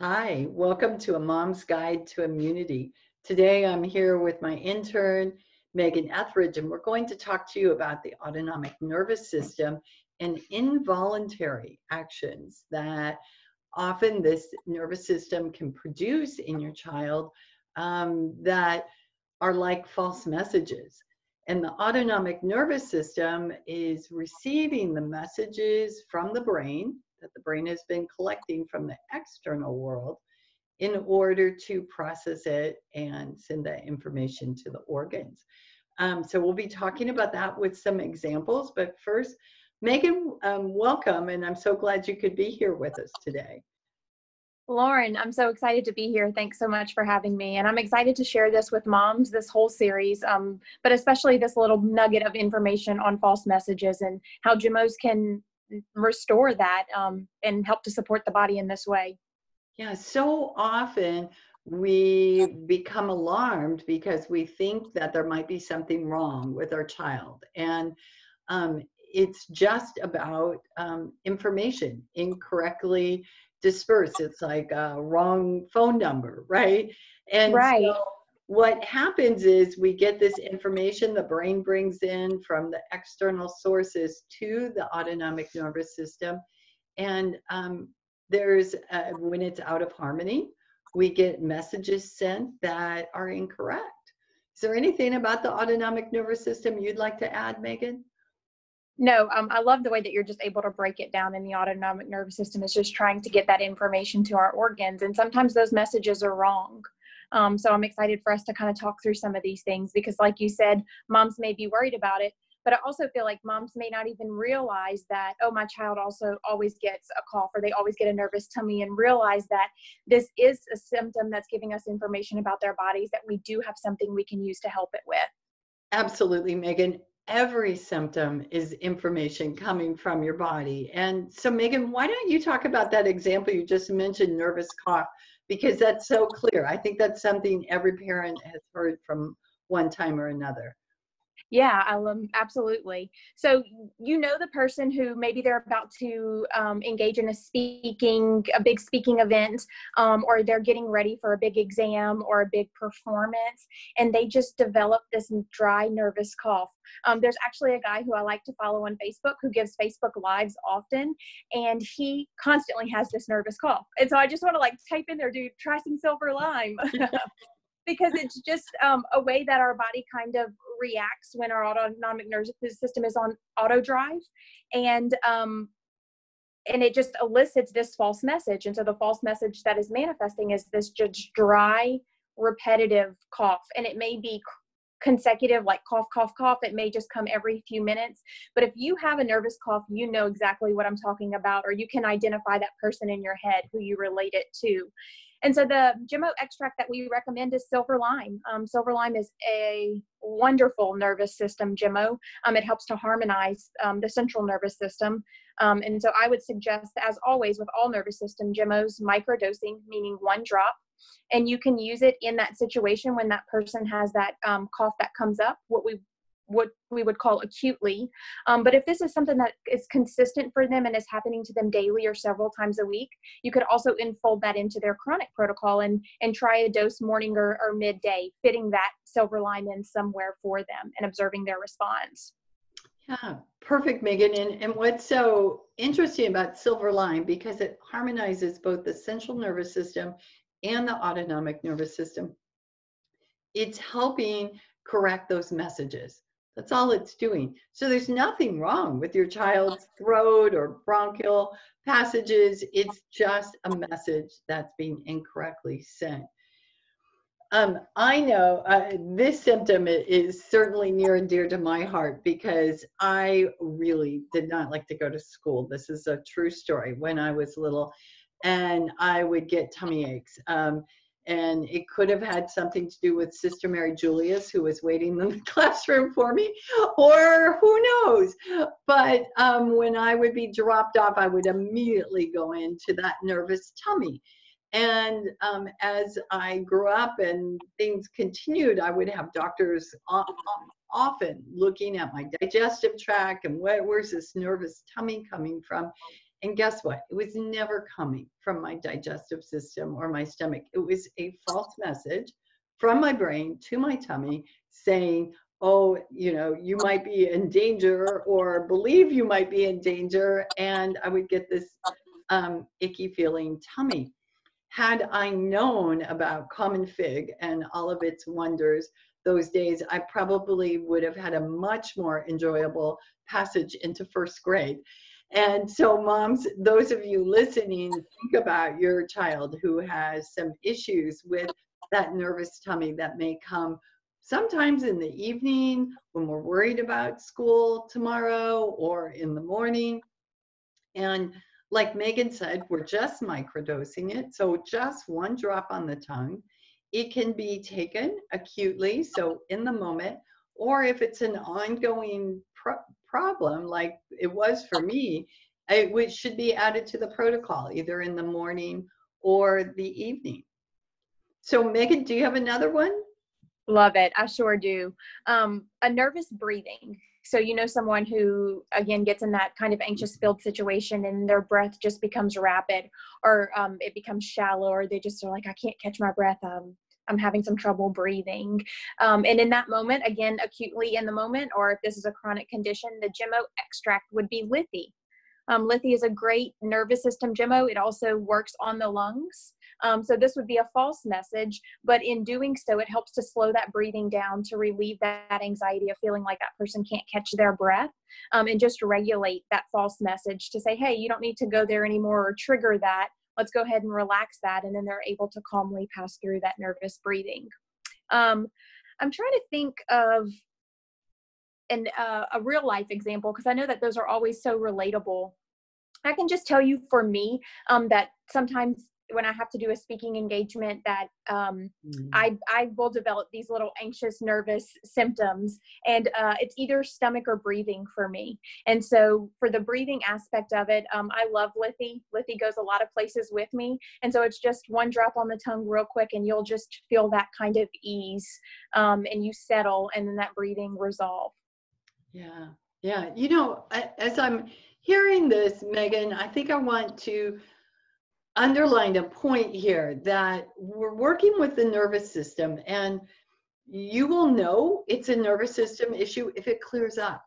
Hi, welcome to A Mom's Guide to Immunity. Today I'm here with my intern, Megan Etheridge, and we're going to talk to you about the autonomic nervous system and involuntary actions that often this nervous system can produce in your child um, that are like false messages. And the autonomic nervous system is receiving the messages from the brain that the brain has been collecting from the external world in order to process it and send that information to the organs. Um, so we'll be talking about that with some examples, but first, Megan, um, welcome, and I'm so glad you could be here with us today. Lauren, I'm so excited to be here. Thanks so much for having me. And I'm excited to share this with moms, this whole series, um, but especially this little nugget of information on false messages and how Gemmos can restore that um, and help to support the body in this way. Yeah, so often we become alarmed because we think that there might be something wrong with our child. And um, it's just about um, information incorrectly dispersed. It's like a wrong phone number, right? And right. So what happens is we get this information the brain brings in from the external sources to the autonomic nervous system. And um, there's, uh, when it's out of harmony, we get messages sent that are incorrect. Is there anything about the autonomic nervous system you'd like to add, Megan? No, um, I love the way that you're just able to break it down in the autonomic nervous system is just trying to get that information to our organs. And sometimes those messages are wrong. Um, so I'm excited for us to kind of talk through some of these things because, like you said, moms may be worried about it, but I also feel like moms may not even realize that, oh, my child also always gets a cough or they always get a nervous tummy and realize that this is a symptom that's giving us information about their bodies that we do have something we can use to help it with. Absolutely, Megan every symptom is information coming from your body. And so, Megan, why don't you talk about that example you just mentioned, nervous cough, because that's so clear. I think that's something every parent has heard from one time or another. Yeah, I'll um, absolutely. So you know the person who maybe they're about to um, engage in a speaking, a big speaking event, um, or they're getting ready for a big exam or a big performance, and they just develop this dry, nervous cough. Um, there's actually a guy who I like to follow on Facebook who gives Facebook lives often, and he constantly has this nervous cough. And so I just want to like type in there, dude, try some silver lime. because it's just um, a way that our body kind of reacts when our autonomic nervous system is on auto drive and um, and it just elicits this false message. And so the false message that is manifesting is this just dry repetitive cough. And it may be consecutive like cough cough cough. It may just come every few minutes. But if you have a nervous cough you know exactly what i'm talking about or you can identify that person in your head who you relate it to and so the Gemmo extract that we recommend is silver lime. Um, silver lime is a wonderful nervous system Gemmo. Um, it helps to harmonize um, the central nervous system. Um, and so I would suggest, as always with all nervous system Gemmos, microdosing, meaning one drop. And you can use it in that situation when that person has that um, cough that comes up. What we what we would call acutely. Um, but if this is something that is consistent for them and is happening to them daily or several times a week, you could also enfold that into their chronic protocol and, and try a dose morning or, or midday, fitting that silver lime in somewhere for them and observing their response. Yeah, perfect, Megan. And, and what's so interesting about silver lime because it harmonizes both the central nervous system and the autonomic nervous system, it's helping correct those messages. That's all it's doing. So there's nothing wrong with your child's throat or bronchial passages. It's just a message that's being incorrectly sent. Um, I know uh, this symptom is certainly near and dear to my heart because I really did not like to go to school. This is a true story. When I was little, and I would get tummy aches. Um, and it could have had something to do with Sister Mary Julius, who was waiting in the classroom for me, or who knows. But um, when I would be dropped off, I would immediately go into that nervous tummy. And um, as I grew up and things continued, I would have doctors often looking at my digestive tract and where, where's this nervous tummy coming from. And guess what? It was never coming from my digestive system or my stomach. It was a false message from my brain to my tummy saying, oh, you know, you might be in danger or believe you might be in danger. And I would get this um, icky feeling tummy. Had I known about common fig and all of its wonders those days, I probably would have had a much more enjoyable passage into first grade. And so, moms, those of you listening, think about your child who has some issues with that nervous tummy that may come sometimes in the evening when we're worried about school tomorrow or in the morning. And like Megan said, we're just microdosing it. So just one drop on the tongue. It can be taken acutely, so in the moment, or if it's an ongoing problem, like it was for me, it should be added to the protocol, either in the morning or the evening. So Megan, do you have another one? Love it. I sure do. Um, a nervous breathing. So, you know, someone who, again, gets in that kind of anxious filled situation and their breath just becomes rapid or um, it becomes shallow or they just are like, I can't catch my breath. Um, I'm having some trouble breathing. Um, and in that moment, again, acutely in the moment, or if this is a chronic condition, the Gemmo extract would be Lithi. Um, Lithi is a great nervous system Gemmo. It also works on the lungs. Um, so this would be a false message, but in doing so, it helps to slow that breathing down to relieve that anxiety of feeling like that person can't catch their breath um, and just regulate that false message to say, hey, you don't need to go there anymore or trigger that. Let's go ahead and relax that. And then they're able to calmly pass through that nervous breathing. Um, I'm trying to think of an, uh, a real life example because I know that those are always so relatable. I can just tell you for me um, that sometimes when I have to do a speaking engagement that um, mm. I, I will develop these little anxious, nervous symptoms. And uh, it's either stomach or breathing for me. And so for the breathing aspect of it, um, I love Lithi. Lithi goes a lot of places with me. And so it's just one drop on the tongue real quick and you'll just feel that kind of ease um, and you settle and then that breathing resolve. Yeah. Yeah. You know, as I'm hearing this, Megan, I think I want to underlined a point here that we're working with the nervous system and you will know it's a nervous system issue if it clears up.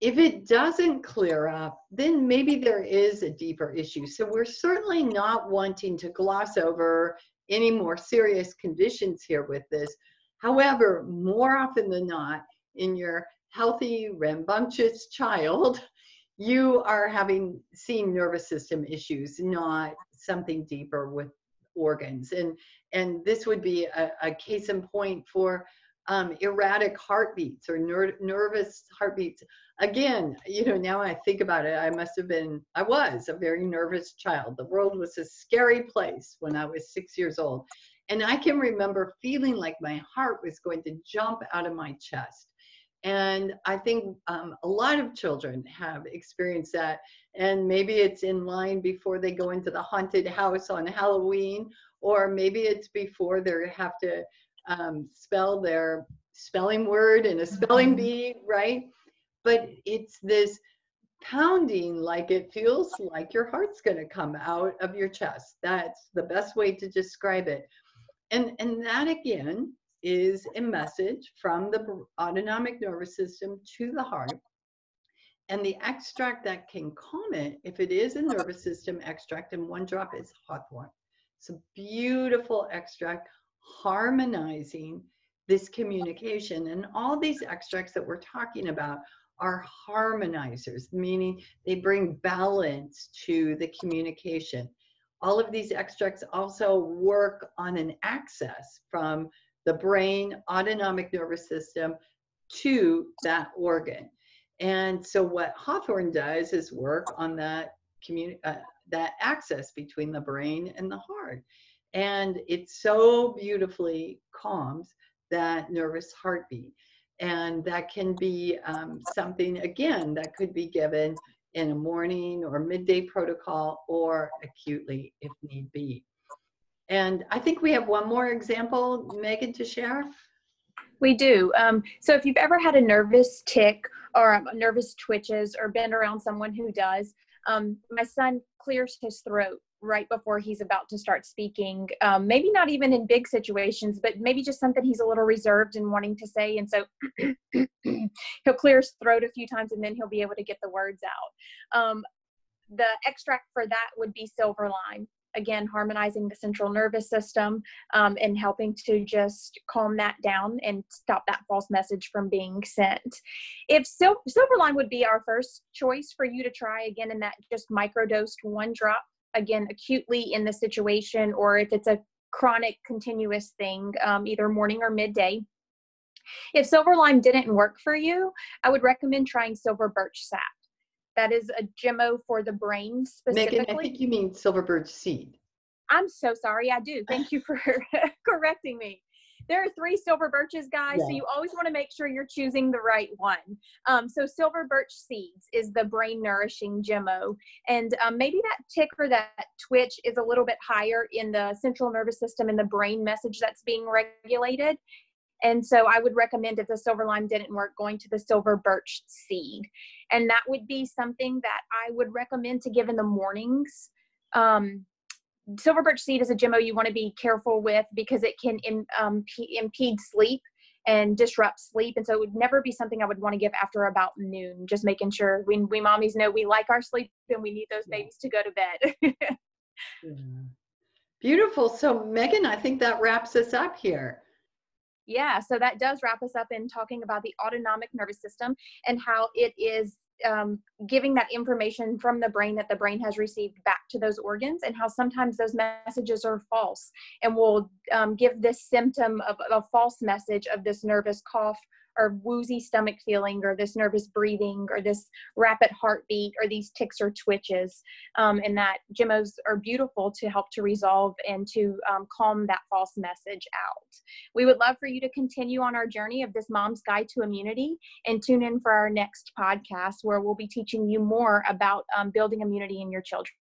If it doesn't clear up, then maybe there is a deeper issue. So we're certainly not wanting to gloss over any more serious conditions here with this. However, more often than not, in your healthy, rambunctious child, you are having seen nervous system issues, not something deeper with organs. And, and this would be a, a case in point for um, erratic heartbeats or ner- nervous heartbeats. Again, you know, now I think about it, I must have been, I was a very nervous child. The world was a scary place when I was six years old. And I can remember feeling like my heart was going to jump out of my chest. And I think um, a lot of children have experienced that. And maybe it's in line before they go into the haunted house on Halloween, or maybe it's before they have to um, spell their spelling word in a spelling mm-hmm. bee, right? But it's this pounding like it feels like your heart's going to come out of your chest. That's the best way to describe it. And, and that again is a message from the autonomic nervous system to the heart. And the extract that can calm it, if it is a nervous system extract, and one drop is hawthorn. It's a beautiful extract harmonizing this communication. And all these extracts that we're talking about are harmonizers, meaning they bring balance to the communication. All of these extracts also work on an access from the brain, autonomic nervous system to that organ. And so what hawthorn does is work on that uh, that access between the brain and the heart. And it so beautifully calms that nervous heartbeat. And that can be um, something, again, that could be given in a morning or midday protocol or acutely if need be. And I think we have one more example, Megan, to share. We do. Um, so if you've ever had a nervous tic or um, nervous twitches or been around someone who does. Um, my son clears his throat right before he's about to start speaking. Um, maybe not even in big situations, but maybe just something he's a little reserved and wanting to say. And so he'll clear his throat a few times and then he'll be able to get the words out. Um, the extract for that would be silver lime again harmonizing the central nervous system um, and helping to just calm that down and stop that false message from being sent. If sil- silver lime would be our first choice for you to try again in that just microdosed one drop again acutely in the situation or if it's a chronic continuous thing um, either morning or midday. If silver lime didn't work for you i would recommend trying silver birch sap that is a Gemmo for the brain specifically. Megan, I think you mean silver birch seed. I'm so sorry. I do. Thank you for correcting me. There are three silver birches, guys. Yeah. So you always want to make sure you're choosing the right one. Um, so silver birch seeds is the brain nourishing Gemmo, and um, maybe that tic or that twitch is a little bit higher in the central nervous system and the brain message that's being regulated. And so I would recommend if the silver lime didn't work, going to the silver birch seed. And that would be something that I would recommend to give in the mornings. Um, silver birch seed is a Gemmo you want to be careful with because it can in, um, p- impede sleep and disrupt sleep. And so it would never be something I would want to give after about noon, just making sure we, we mommies know we like our sleep and we need those babies to go to bed. yeah. Beautiful. So, Megan, I think that wraps us up here. Yeah, so that does wrap us up in talking about the autonomic nervous system and how it is um, giving that information from the brain that the brain has received back to those organs and how sometimes those messages are false and will um, give this symptom of a false message of this nervous cough or woozy stomach feeling or this nervous breathing or this rapid heartbeat or these tics or twitches um, and that Gemmos are beautiful to help to resolve and to um, calm that false message out. We would love for you to continue on our journey of this mom's guide to immunity and tune in for our next podcast where we'll be teaching you more about um, building immunity in your children.